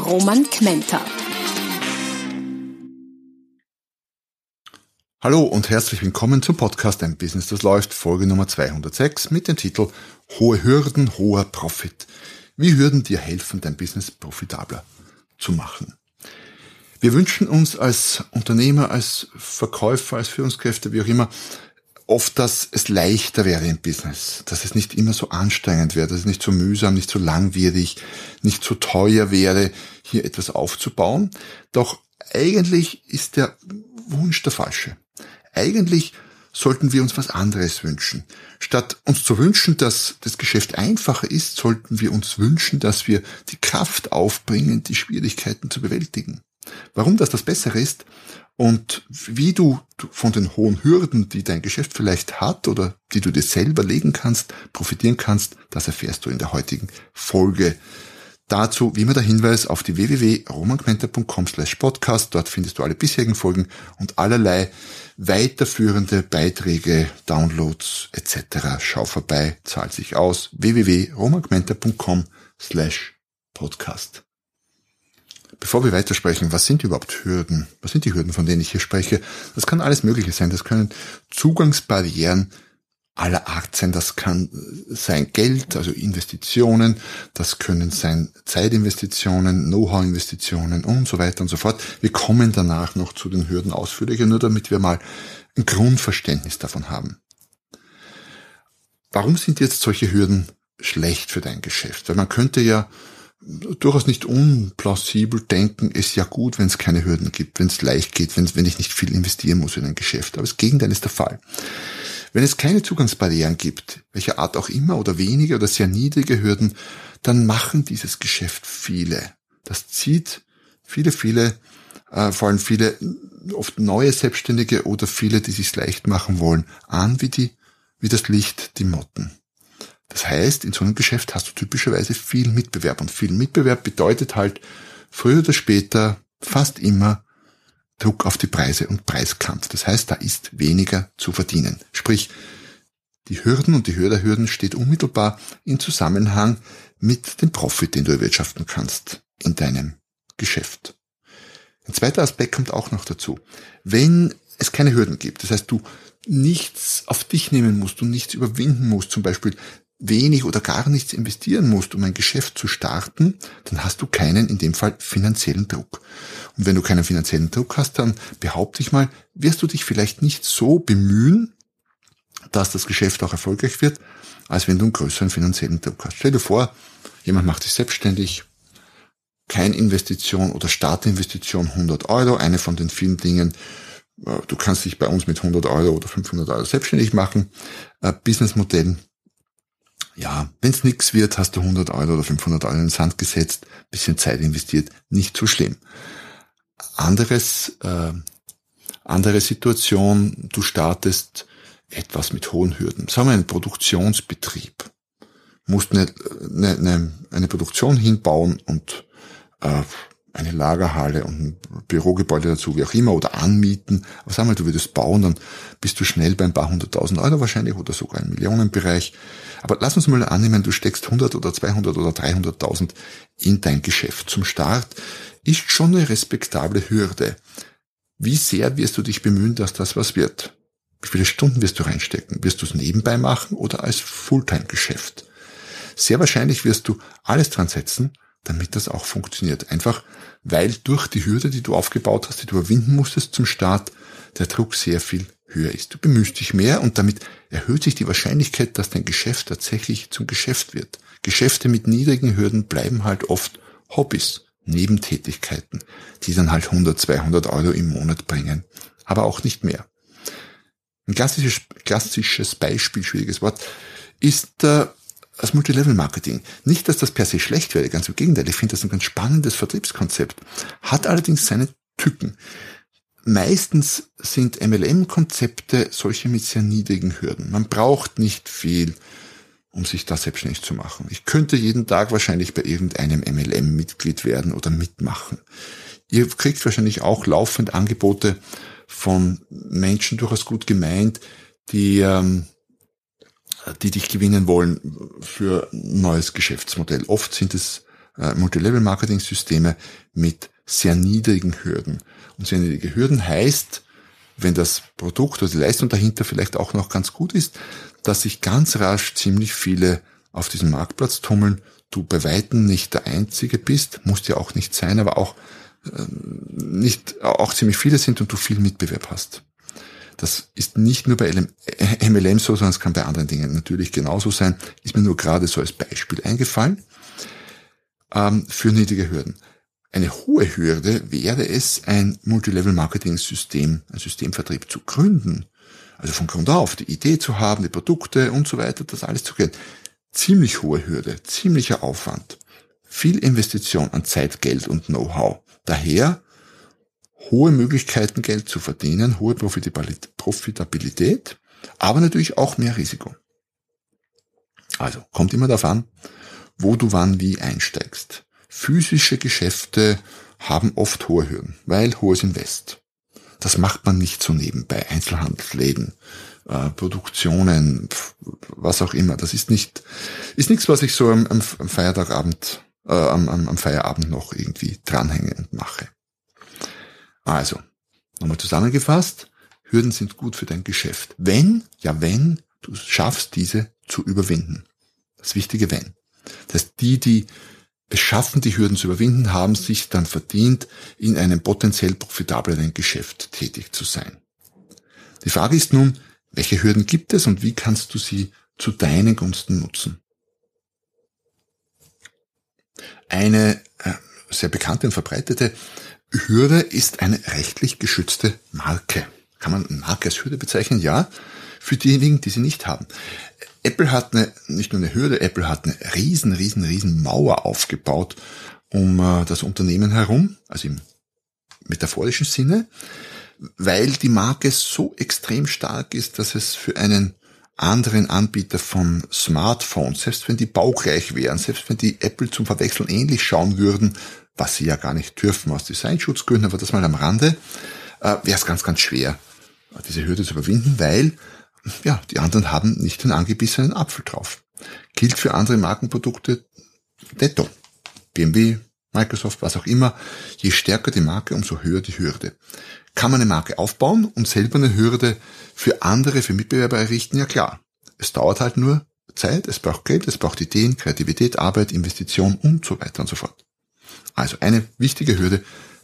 Roman Kmenter. Hallo und herzlich willkommen zum Podcast Ein Business, das läuft, Folge Nummer 206 mit dem Titel Hohe Hürden, hoher Profit. Wie Hürden dir helfen, dein Business profitabler zu machen. Wir wünschen uns als Unternehmer, als Verkäufer, als Führungskräfte, wie auch immer, oft, dass es leichter wäre im Business, dass es nicht immer so anstrengend wäre, dass es nicht so mühsam, nicht so langwierig, nicht so teuer wäre, hier etwas aufzubauen. Doch eigentlich ist der Wunsch der falsche. Eigentlich sollten wir uns was anderes wünschen. Statt uns zu wünschen, dass das Geschäft einfacher ist, sollten wir uns wünschen, dass wir die Kraft aufbringen, die Schwierigkeiten zu bewältigen. Warum das das Bessere ist und wie du von den hohen Hürden, die dein Geschäft vielleicht hat oder die du dir selber legen kannst, profitieren kannst, das erfährst du in der heutigen Folge. Dazu wie immer der Hinweis auf die www.romanquenter.com slash podcast. Dort findest du alle bisherigen Folgen und allerlei weiterführende Beiträge, Downloads etc. Schau vorbei, zahlt sich aus. www.romanquenter.com slash podcast. Bevor wir weitersprechen, was sind überhaupt Hürden? Was sind die Hürden, von denen ich hier spreche? Das kann alles Mögliche sein. Das können Zugangsbarrieren aller Art sein. Das kann sein Geld, also Investitionen. Das können sein Zeitinvestitionen, Know-how-Investitionen und so weiter und so fort. Wir kommen danach noch zu den Hürden ausführlicher, nur damit wir mal ein Grundverständnis davon haben. Warum sind jetzt solche Hürden schlecht für dein Geschäft? Weil man könnte ja durchaus nicht unplausibel denken, ist ja gut, wenn es keine Hürden gibt, wenn es leicht geht, wenn, wenn ich nicht viel investieren muss in ein Geschäft. Aber das Gegenteil ist der Fall. Wenn es keine Zugangsbarrieren gibt, welcher Art auch immer oder wenige oder sehr niedrige Hürden, dann machen dieses Geschäft viele. Das zieht viele, viele, äh, vor allem viele oft neue Selbstständige oder viele, die sich leicht machen wollen, an wie die, wie das Licht die Motten. Das heißt, in so einem Geschäft hast du typischerweise viel Mitbewerb und viel Mitbewerb bedeutet halt früher oder später fast immer Druck auf die Preise und Preiskampf. Das heißt, da ist weniger zu verdienen. Sprich, die Hürden und die Höhe der Hürden steht unmittelbar in Zusammenhang mit dem Profit, den du erwirtschaften kannst in deinem Geschäft. Ein zweiter Aspekt kommt auch noch dazu. Wenn es keine Hürden gibt, das heißt, du nichts auf dich nehmen musst, du nichts überwinden musst, zum Beispiel wenig oder gar nichts investieren musst, um ein Geschäft zu starten, dann hast du keinen, in dem Fall, finanziellen Druck. Und wenn du keinen finanziellen Druck hast, dann behaupte ich mal, wirst du dich vielleicht nicht so bemühen, dass das Geschäft auch erfolgreich wird, als wenn du einen größeren finanziellen Druck hast. Stell dir vor, jemand macht sich selbstständig, kein Investition oder Startinvestition 100 Euro, eine von den vielen Dingen, äh, du kannst dich bei uns mit 100 Euro oder 500 Euro selbstständig machen, äh, Businessmodell ja, wenn es nichts wird, hast du 100 Euro oder 500 Euro in den Sand gesetzt, bisschen Zeit investiert, nicht so schlimm. Anderes, äh, andere Situation, du startest etwas mit hohen Hürden. Sagen wir einen Produktionsbetrieb. Musst eine, eine, eine Produktion hinbauen und äh, eine Lagerhalle und ein Bürogebäude dazu, wie auch immer, oder anmieten. Aber sag mal, du würdest bauen, dann bist du schnell bei ein paar hunderttausend Euro wahrscheinlich oder sogar im Millionenbereich. Aber lass uns mal annehmen, du steckst 100 oder 200 oder 300.000 in dein Geschäft. Zum Start ist schon eine respektable Hürde. Wie sehr wirst du dich bemühen, dass das was wird? Wie viele Stunden wirst du reinstecken? Wirst du es nebenbei machen oder als Fulltime-Geschäft? Sehr wahrscheinlich wirst du alles dran setzen, damit das auch funktioniert. Einfach weil durch die Hürde, die du aufgebaut hast, die du überwinden musstest zum Start, der Druck sehr viel höher ist. Du bemühst dich mehr und damit erhöht sich die Wahrscheinlichkeit, dass dein Geschäft tatsächlich zum Geschäft wird. Geschäfte mit niedrigen Hürden bleiben halt oft Hobbys, Nebentätigkeiten, die dann halt 100, 200 Euro im Monat bringen, aber auch nicht mehr. Ein klassisches, klassisches Beispiel, schwieriges Wort, ist äh, das Multilevel-Marketing. Nicht, dass das per se schlecht wäre, ganz im Gegenteil. Ich finde das ein ganz spannendes Vertriebskonzept. Hat allerdings seine Tücken. Meistens sind MLM-Konzepte solche mit sehr niedrigen Hürden. Man braucht nicht viel, um sich da selbstständig zu machen. Ich könnte jeden Tag wahrscheinlich bei irgendeinem MLM Mitglied werden oder mitmachen. Ihr kriegt wahrscheinlich auch laufend Angebote von Menschen durchaus gut gemeint, die, ähm, die dich gewinnen wollen für ein neues Geschäftsmodell. Oft sind es äh, Multilevel-Marketing-Systeme mit sehr niedrigen Hürden. Und sehr niedrige Hürden heißt, wenn das Produkt oder die Leistung dahinter vielleicht auch noch ganz gut ist, dass sich ganz rasch ziemlich viele auf diesem Marktplatz tummeln. Du bei Weitem nicht der Einzige bist, musst ja auch nicht sein, aber auch äh, nicht, auch ziemlich viele sind und du viel Mitbewerb hast. Das ist nicht nur bei MLM so, sondern es kann bei anderen Dingen natürlich genauso sein. Ist mir nur gerade so als Beispiel eingefallen. Ähm, für niedrige Hürden. Eine hohe Hürde wäre es, ein Multilevel-Marketing-System, ein Systemvertrieb zu gründen. Also von Grund auf die Idee zu haben, die Produkte und so weiter, das alles zu kennen. Ziemlich hohe Hürde, ziemlicher Aufwand. Viel Investition an Zeit, Geld und Know-how. Daher hohe Möglichkeiten, Geld zu verdienen, hohe Profitabilität, aber natürlich auch mehr Risiko. Also kommt immer darauf an, wo du wann wie einsteigst. Physische Geschäfte haben oft hohe Hürden, weil hohes Invest. Das macht man nicht so nebenbei. Einzelhandelsläden, äh, Produktionen, was auch immer. Das ist nicht, ist nichts, was ich so am, am Feiertagabend, äh, am, am Feierabend noch irgendwie dranhänge und mache. Also, nochmal zusammengefasst, Hürden sind gut für dein Geschäft. Wenn, ja wenn, du schaffst, diese zu überwinden. Das wichtige Wenn. Das heißt, die, die es schaffen, die Hürden zu überwinden, haben sich dann verdient, in einem potenziell profitableren Geschäft tätig zu sein. Die Frage ist nun, welche Hürden gibt es und wie kannst du sie zu deinen Gunsten nutzen? Eine äh, sehr bekannte und verbreitete Hürde ist eine rechtlich geschützte Marke. Kann man Marke als Hürde bezeichnen? Ja. Für diejenigen, die sie nicht haben. Apple hat eine, nicht nur eine Hürde, Apple hat eine riesen, riesen, riesen Mauer aufgebaut um äh, das Unternehmen herum, also im metaphorischen Sinne, weil die Marke so extrem stark ist, dass es für einen anderen Anbieter von Smartphones, selbst wenn die baugleich wären, selbst wenn die Apple zum Verwechseln ähnlich schauen würden, was sie ja gar nicht dürfen aus Designschutzgründen, aber das mal am Rande, äh, wäre es ganz, ganz schwer, diese Hürde zu überwinden, weil ja, die anderen haben nicht den angebissenen Apfel drauf. Gilt für andere Markenprodukte detto. BMW, Microsoft, was auch immer. Je stärker die Marke, umso höher die Hürde. Kann man eine Marke aufbauen und selber eine Hürde für andere, für Mitbewerber errichten? Ja klar. Es dauert halt nur Zeit, es braucht Geld, es braucht Ideen, Kreativität, Arbeit, Investition und so weiter und so fort. Also eine wichtige Hürde,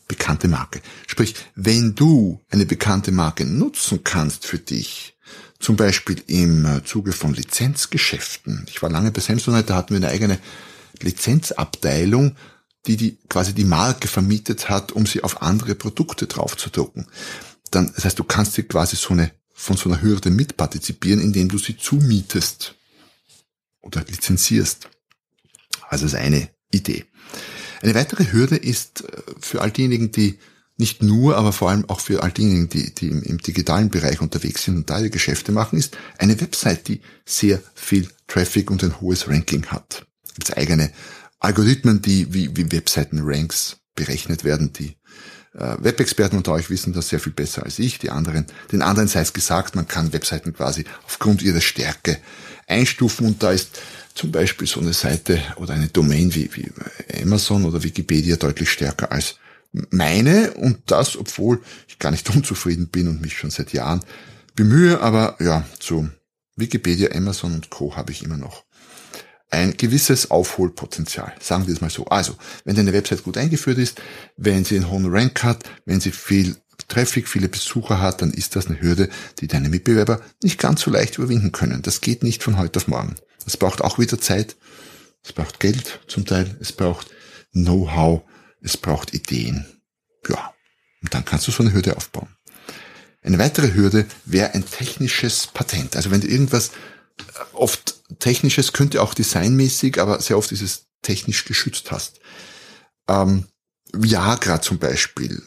bekannte Marke. Sprich, wenn du eine bekannte Marke nutzen kannst für dich, zum Beispiel im äh, Zuge von Lizenzgeschäften. Ich war lange bei Samsonite, da hatten wir eine eigene Lizenzabteilung, die, die quasi die Marke vermietet hat, um sie auf andere Produkte draufzudrucken. Dann, das heißt, du kannst dir quasi so eine, von so einer Hürde mitpartizipieren, indem du sie zumietest oder lizenzierst. Also das ist eine Idee. Eine weitere Hürde ist äh, für all diejenigen, die nicht nur, aber vor allem auch für all diejenigen, die, die im, im, digitalen Bereich unterwegs sind und da ihre Geschäfte machen, ist eine Website, die sehr viel Traffic und ein hohes Ranking hat. Es gibt eigene Algorithmen, die wie, wie Webseiten-Ranks berechnet werden, die äh, Web-Experten unter euch wissen das sehr viel besser als ich. Die anderen, den anderen sei es gesagt, man kann Webseiten quasi aufgrund ihrer Stärke einstufen und da ist zum Beispiel so eine Seite oder eine Domain wie, wie Amazon oder Wikipedia deutlich stärker als meine und das, obwohl ich gar nicht unzufrieden bin und mich schon seit Jahren bemühe, aber ja, zu Wikipedia, Amazon und Co. habe ich immer noch ein gewisses Aufholpotenzial. Sagen wir es mal so. Also, wenn deine Website gut eingeführt ist, wenn sie einen hohen Rank hat, wenn sie viel Traffic, viele Besucher hat, dann ist das eine Hürde, die deine Mitbewerber nicht ganz so leicht überwinden können. Das geht nicht von heute auf morgen. Das braucht auch wieder Zeit. Es braucht Geld zum Teil. Es braucht Know-how es braucht Ideen. Ja, und dann kannst du so eine Hürde aufbauen. Eine weitere Hürde wäre ein technisches Patent. Also wenn du irgendwas, äh, oft technisches, könnte auch designmäßig, aber sehr oft ist es technisch geschützt hast. Ähm, Viagra zum Beispiel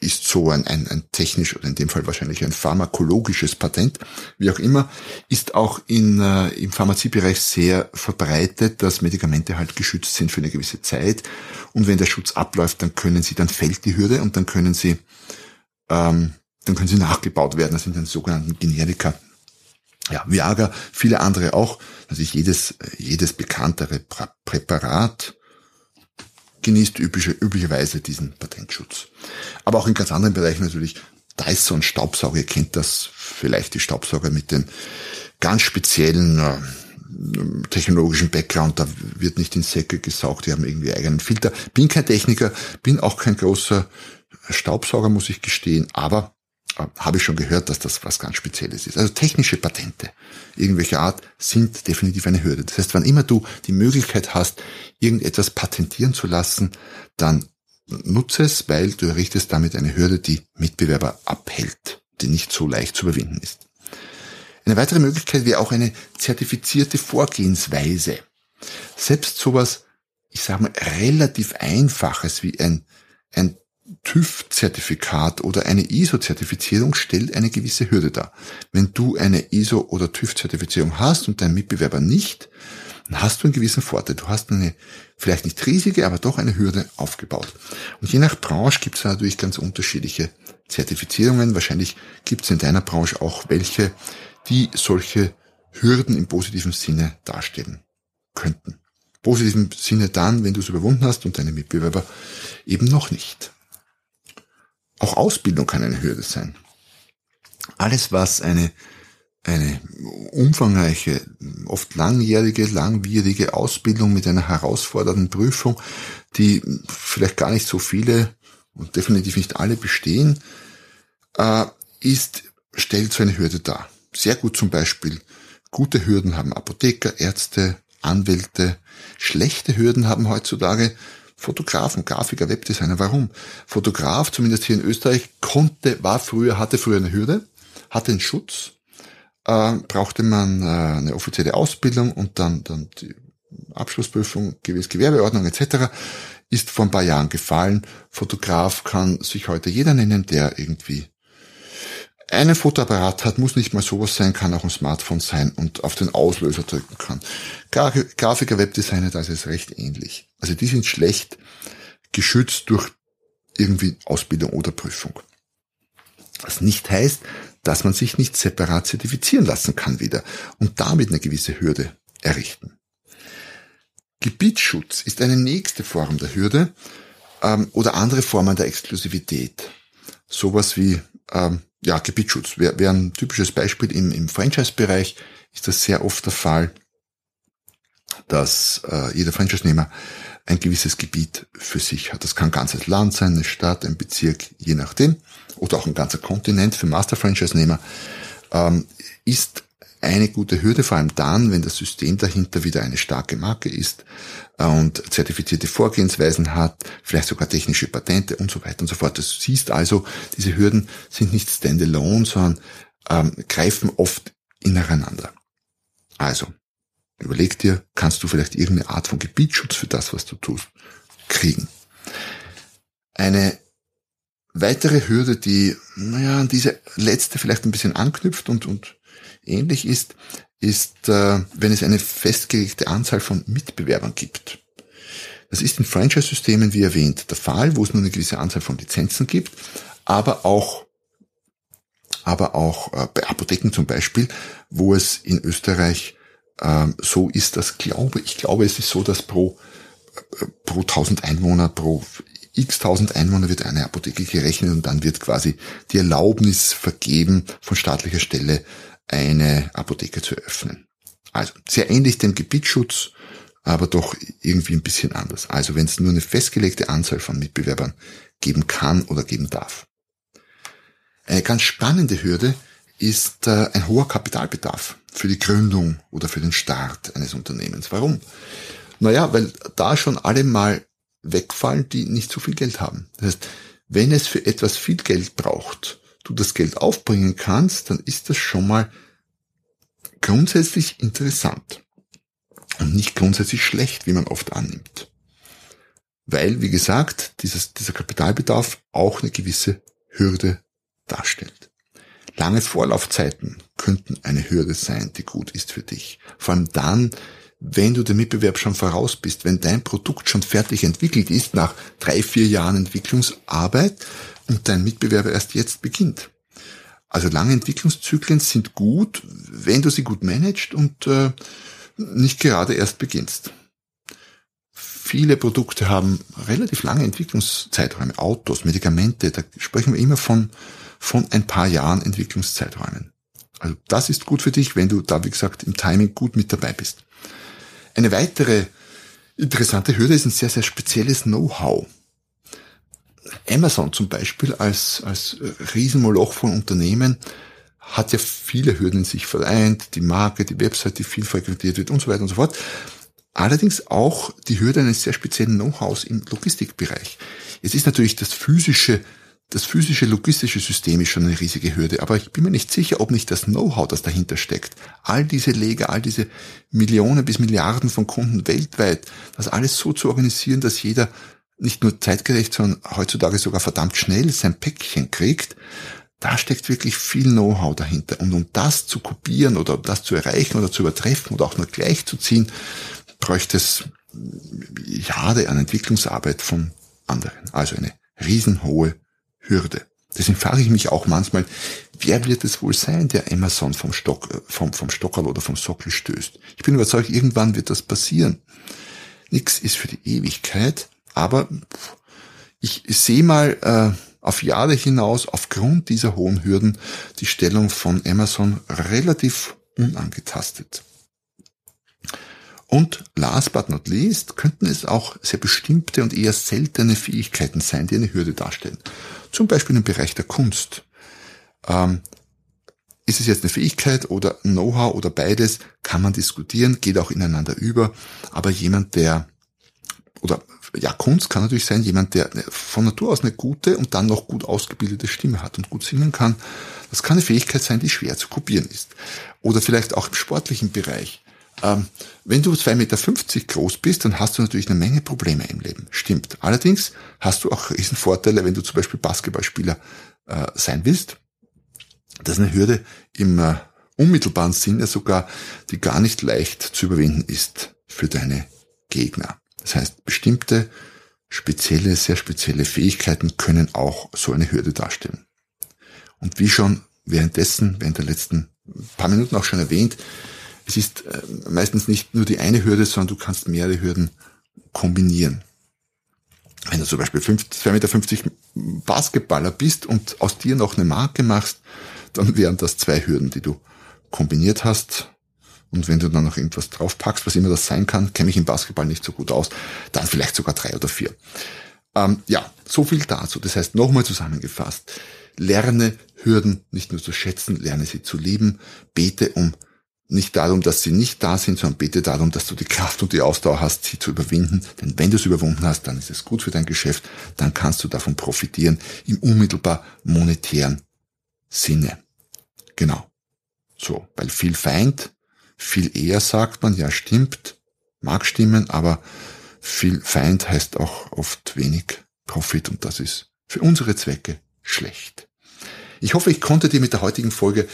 ist so ein, ein, ein technisch oder in dem Fall wahrscheinlich ein pharmakologisches Patent, wie auch immer, ist auch in, äh, im Pharmaziebereich sehr verbreitet, dass Medikamente halt geschützt sind für eine gewisse Zeit. Und wenn der Schutz abläuft, dann können sie, dann fällt die Hürde und dann können sie, ähm, dann können sie nachgebaut werden. Das sind dann sogenannten Generika. Ja, Viagra, viele andere auch. Also jedes, jedes bekanntere Präparat genießt übliche, üblicherweise diesen Patentschutz. Aber auch in ganz anderen Bereichen natürlich. Dyson Staubsauger, ihr kennt das vielleicht, die Staubsauger mit den ganz speziellen äh, technologischen Background, da wird nicht in Säcke gesaugt, die haben irgendwie eigenen Filter. Bin kein Techniker, bin auch kein großer Staubsauger, muss ich gestehen, aber habe ich schon gehört, dass das was ganz Spezielles ist. Also technische Patente irgendwelcher Art sind definitiv eine Hürde. Das heißt, wann immer du die Möglichkeit hast, irgendetwas patentieren zu lassen, dann nutze es, weil du errichtest damit eine Hürde, die Mitbewerber abhält, die nicht so leicht zu überwinden ist. Eine weitere Möglichkeit wäre auch eine zertifizierte Vorgehensweise. Selbst sowas, ich sage mal, relativ einfaches wie ein, ein TÜV-Zertifikat oder eine ISO-Zertifizierung stellt eine gewisse Hürde dar. Wenn du eine ISO- oder TÜV-Zertifizierung hast und dein Mitbewerber nicht, dann hast du einen gewissen Vorteil. Du hast eine vielleicht nicht riesige, aber doch eine Hürde aufgebaut. Und je nach Branche gibt es natürlich ganz unterschiedliche Zertifizierungen. Wahrscheinlich gibt es in deiner Branche auch welche, die solche Hürden im positiven Sinne darstellen könnten. Positiven Sinne dann, wenn du es überwunden hast und deine Mitbewerber eben noch nicht. Auch Ausbildung kann eine Hürde sein. Alles, was eine, eine umfangreiche, oft langjährige, langwierige Ausbildung mit einer herausfordernden Prüfung, die vielleicht gar nicht so viele und definitiv nicht alle bestehen, äh, ist, stellt so eine Hürde dar. Sehr gut zum Beispiel. Gute Hürden haben Apotheker, Ärzte, Anwälte. Schlechte Hürden haben heutzutage Fotografen, Grafiker, Webdesigner. Warum? Fotograf, zumindest hier in Österreich, konnte, war früher, hatte früher eine Hürde, hatte einen Schutz, äh, brauchte man äh, eine offizielle Ausbildung und dann, dann die Abschlussprüfung, gewiss Gewerbeordnung etc. ist vor ein paar Jahren gefallen. Fotograf kann sich heute jeder nennen, der irgendwie einen Fotoapparat hat, muss nicht mal sowas sein, kann auch ein Smartphone sein und auf den Auslöser drücken kann. Grafiker, Webdesigner, das ist recht ähnlich. Also die sind schlecht geschützt durch irgendwie Ausbildung oder Prüfung. Was nicht heißt, dass man sich nicht separat zertifizieren lassen kann wieder und damit eine gewisse Hürde errichten. Gebietsschutz ist eine nächste Form der Hürde ähm, oder andere Formen der Exklusivität. Sowas wie ähm, ja, Gebietsschutz wäre wär ein typisches Beispiel. Im, im Franchise-Bereich ist das sehr oft der Fall, dass äh, jeder Franchise-Nehmer ein gewisses Gebiet für sich hat. Das kann ein ganzes Land sein, eine Stadt, ein Bezirk, je nachdem. Oder auch ein ganzer Kontinent für Master-Franchise-Nehmer. Ähm, ist eine gute Hürde, vor allem dann, wenn das System dahinter wieder eine starke Marke ist äh, und zertifizierte Vorgehensweisen hat, vielleicht sogar technische Patente und so weiter und so fort. Du siehst also, diese Hürden sind nicht standalone, sondern ähm, greifen oft ineinander. Also, überleg dir, kannst du vielleicht irgendeine Art von Gebietsschutz für das, was du tust, kriegen. Eine weitere Hürde, die, naja, an diese letzte vielleicht ein bisschen anknüpft und, und ähnlich ist, ist, äh, wenn es eine festgelegte Anzahl von Mitbewerbern gibt. Das ist in Franchise-Systemen, wie erwähnt, der Fall, wo es nur eine gewisse Anzahl von Lizenzen gibt, aber auch aber auch äh, bei Apotheken zum Beispiel, wo es in Österreich ähm, so ist, dass glaube ich glaube, es ist so, dass pro pro 1000 Einwohner, pro x tausend Einwohner wird eine Apotheke gerechnet und dann wird quasi die Erlaubnis vergeben von staatlicher Stelle, eine Apotheke zu öffnen. Also sehr ähnlich dem Gebietsschutz, aber doch irgendwie ein bisschen anders. Also wenn es nur eine festgelegte Anzahl von Mitbewerbern geben kann oder geben darf. Eine ganz spannende Hürde ist äh, ein hoher Kapitalbedarf für die Gründung oder für den Start eines Unternehmens. Warum? Naja, weil da schon alle mal wegfallen, die nicht so viel Geld haben. Das heißt, wenn es für etwas viel Geld braucht, du das Geld aufbringen kannst, dann ist das schon mal grundsätzlich interessant. und nicht grundsätzlich schlecht, wie man oft annimmt. Weil, wie gesagt, dieses, dieser Kapitalbedarf auch eine gewisse Hürde darstellt. Lange Vorlaufzeiten könnten eine Hürde sein, die gut ist für dich. Vor allem dann, wenn du dem Mitbewerb schon voraus bist, wenn dein Produkt schon fertig entwickelt ist nach drei, vier Jahren Entwicklungsarbeit und dein Mitbewerber erst jetzt beginnt. Also lange Entwicklungszyklen sind gut, wenn du sie gut managst und äh, nicht gerade erst beginnst. Viele Produkte haben relativ lange Entwicklungszeiträume, Autos, Medikamente, da sprechen wir immer von, von ein paar Jahren Entwicklungszeiträumen. Also das ist gut für dich, wenn du da, wie gesagt, im Timing gut mit dabei bist. Eine weitere interessante Hürde ist ein sehr, sehr spezielles Know-how. Amazon zum Beispiel als, als Riesenmoloch von Unternehmen hat ja viele Hürden in sich vereint, die Marke, die Website, die viel frequentiert wird und so weiter und so fort. Allerdings auch die Hürde eines sehr speziellen Know-hows im Logistikbereich. Es ist natürlich das physische das physische logistische System ist schon eine riesige Hürde, aber ich bin mir nicht sicher, ob nicht das Know-how, das dahinter steckt, all diese Leger, all diese Millionen bis Milliarden von Kunden weltweit, das alles so zu organisieren, dass jeder nicht nur zeitgerecht, sondern heutzutage sogar verdammt schnell sein Päckchen kriegt, da steckt wirklich viel Know-how dahinter. Und um das zu kopieren oder das zu erreichen oder zu übertreffen oder auch nur gleich zu ziehen, bräuchte es Jahre an Entwicklungsarbeit von anderen. Also eine riesenhohe Hürde. Deswegen frage ich mich auch manchmal, wer wird es wohl sein, der Amazon vom Stock, äh, vom, vom Stockerl oder vom Sockel stößt? Ich bin überzeugt, irgendwann wird das passieren. Nix ist für die Ewigkeit, aber ich sehe mal äh, auf Jahre hinaus aufgrund dieser hohen Hürden die Stellung von Amazon relativ unangetastet. Und last but not least könnten es auch sehr bestimmte und eher seltene Fähigkeiten sein, die eine Hürde darstellen. Zum Beispiel im Bereich der Kunst. Ähm, ist es jetzt eine Fähigkeit oder Know-how oder beides, kann man diskutieren, geht auch ineinander über. Aber jemand, der, oder ja, Kunst kann natürlich sein, jemand, der von Natur aus eine gute und dann noch gut ausgebildete Stimme hat und gut singen kann. Das kann eine Fähigkeit sein, die schwer zu kopieren ist. Oder vielleicht auch im sportlichen Bereich. Ähm, wenn du 2,50 Meter groß bist, dann hast du natürlich eine Menge Probleme im Leben. Stimmt. Allerdings hast du auch Riesenvorteile, wenn du zum Beispiel Basketballspieler äh, sein willst. Das ist eine Hürde im äh, unmittelbaren Sinne sogar, die gar nicht leicht zu überwinden ist für deine Gegner. Das heißt, bestimmte spezielle, sehr spezielle Fähigkeiten können auch so eine Hürde darstellen. Und wie schon währenddessen, während der letzten paar Minuten auch schon erwähnt, es ist äh, meistens nicht nur die eine Hürde, sondern du kannst mehrere Hürden kombinieren. Wenn du zum Beispiel 2,50 Meter Basketballer bist und aus dir noch eine Marke machst, dann wären das zwei Hürden, die du kombiniert hast. Und wenn du dann noch irgendwas draufpackst, was immer das sein kann, kenne ich im Basketball nicht so gut aus, dann vielleicht sogar drei oder vier. Ähm, ja, so viel dazu. Das heißt, nochmal zusammengefasst, lerne Hürden nicht nur zu schätzen, lerne sie zu lieben, bete um nicht darum, dass sie nicht da sind, sondern bete darum, dass du die Kraft und die Ausdauer hast, sie zu überwinden. Denn wenn du es überwunden hast, dann ist es gut für dein Geschäft, dann kannst du davon profitieren im unmittelbar monetären Sinne. Genau. So, weil viel Feind, viel eher sagt man, ja stimmt, mag stimmen, aber viel Feind heißt auch oft wenig Profit und das ist für unsere Zwecke schlecht. Ich hoffe, ich konnte dir mit der heutigen Folge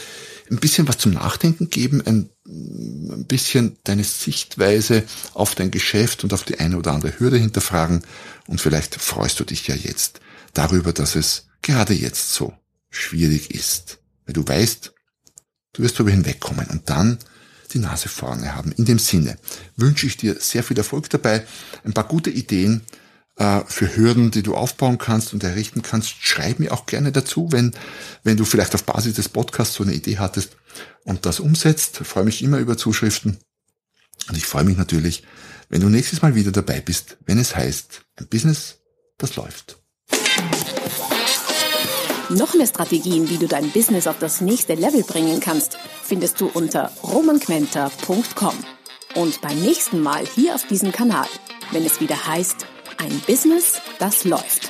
ein bisschen was zum Nachdenken geben, ein, ein bisschen deine Sichtweise auf dein Geschäft und auf die eine oder andere Hürde hinterfragen. Und vielleicht freust du dich ja jetzt darüber, dass es gerade jetzt so schwierig ist, weil du weißt, du wirst darüber hinwegkommen und dann die Nase vorne haben. In dem Sinne wünsche ich dir sehr viel Erfolg dabei, ein paar gute Ideen, äh, für Hürden, die du aufbauen kannst und errichten kannst. Schreib mir auch gerne dazu, wenn, wenn du vielleicht auf Basis des Podcasts so eine Idee hattest und das umsetzt. Ich freue mich immer über Zuschriften. Und ich freue mich natürlich, wenn du nächstes Mal wieder dabei bist, wenn es heißt, ein Business, das läuft. Noch mehr Strategien, wie du dein Business auf das nächste Level bringen kannst, findest du unter romanquenter.com. Und beim nächsten Mal hier auf diesem Kanal, wenn es wieder heißt, ein Business, das läuft.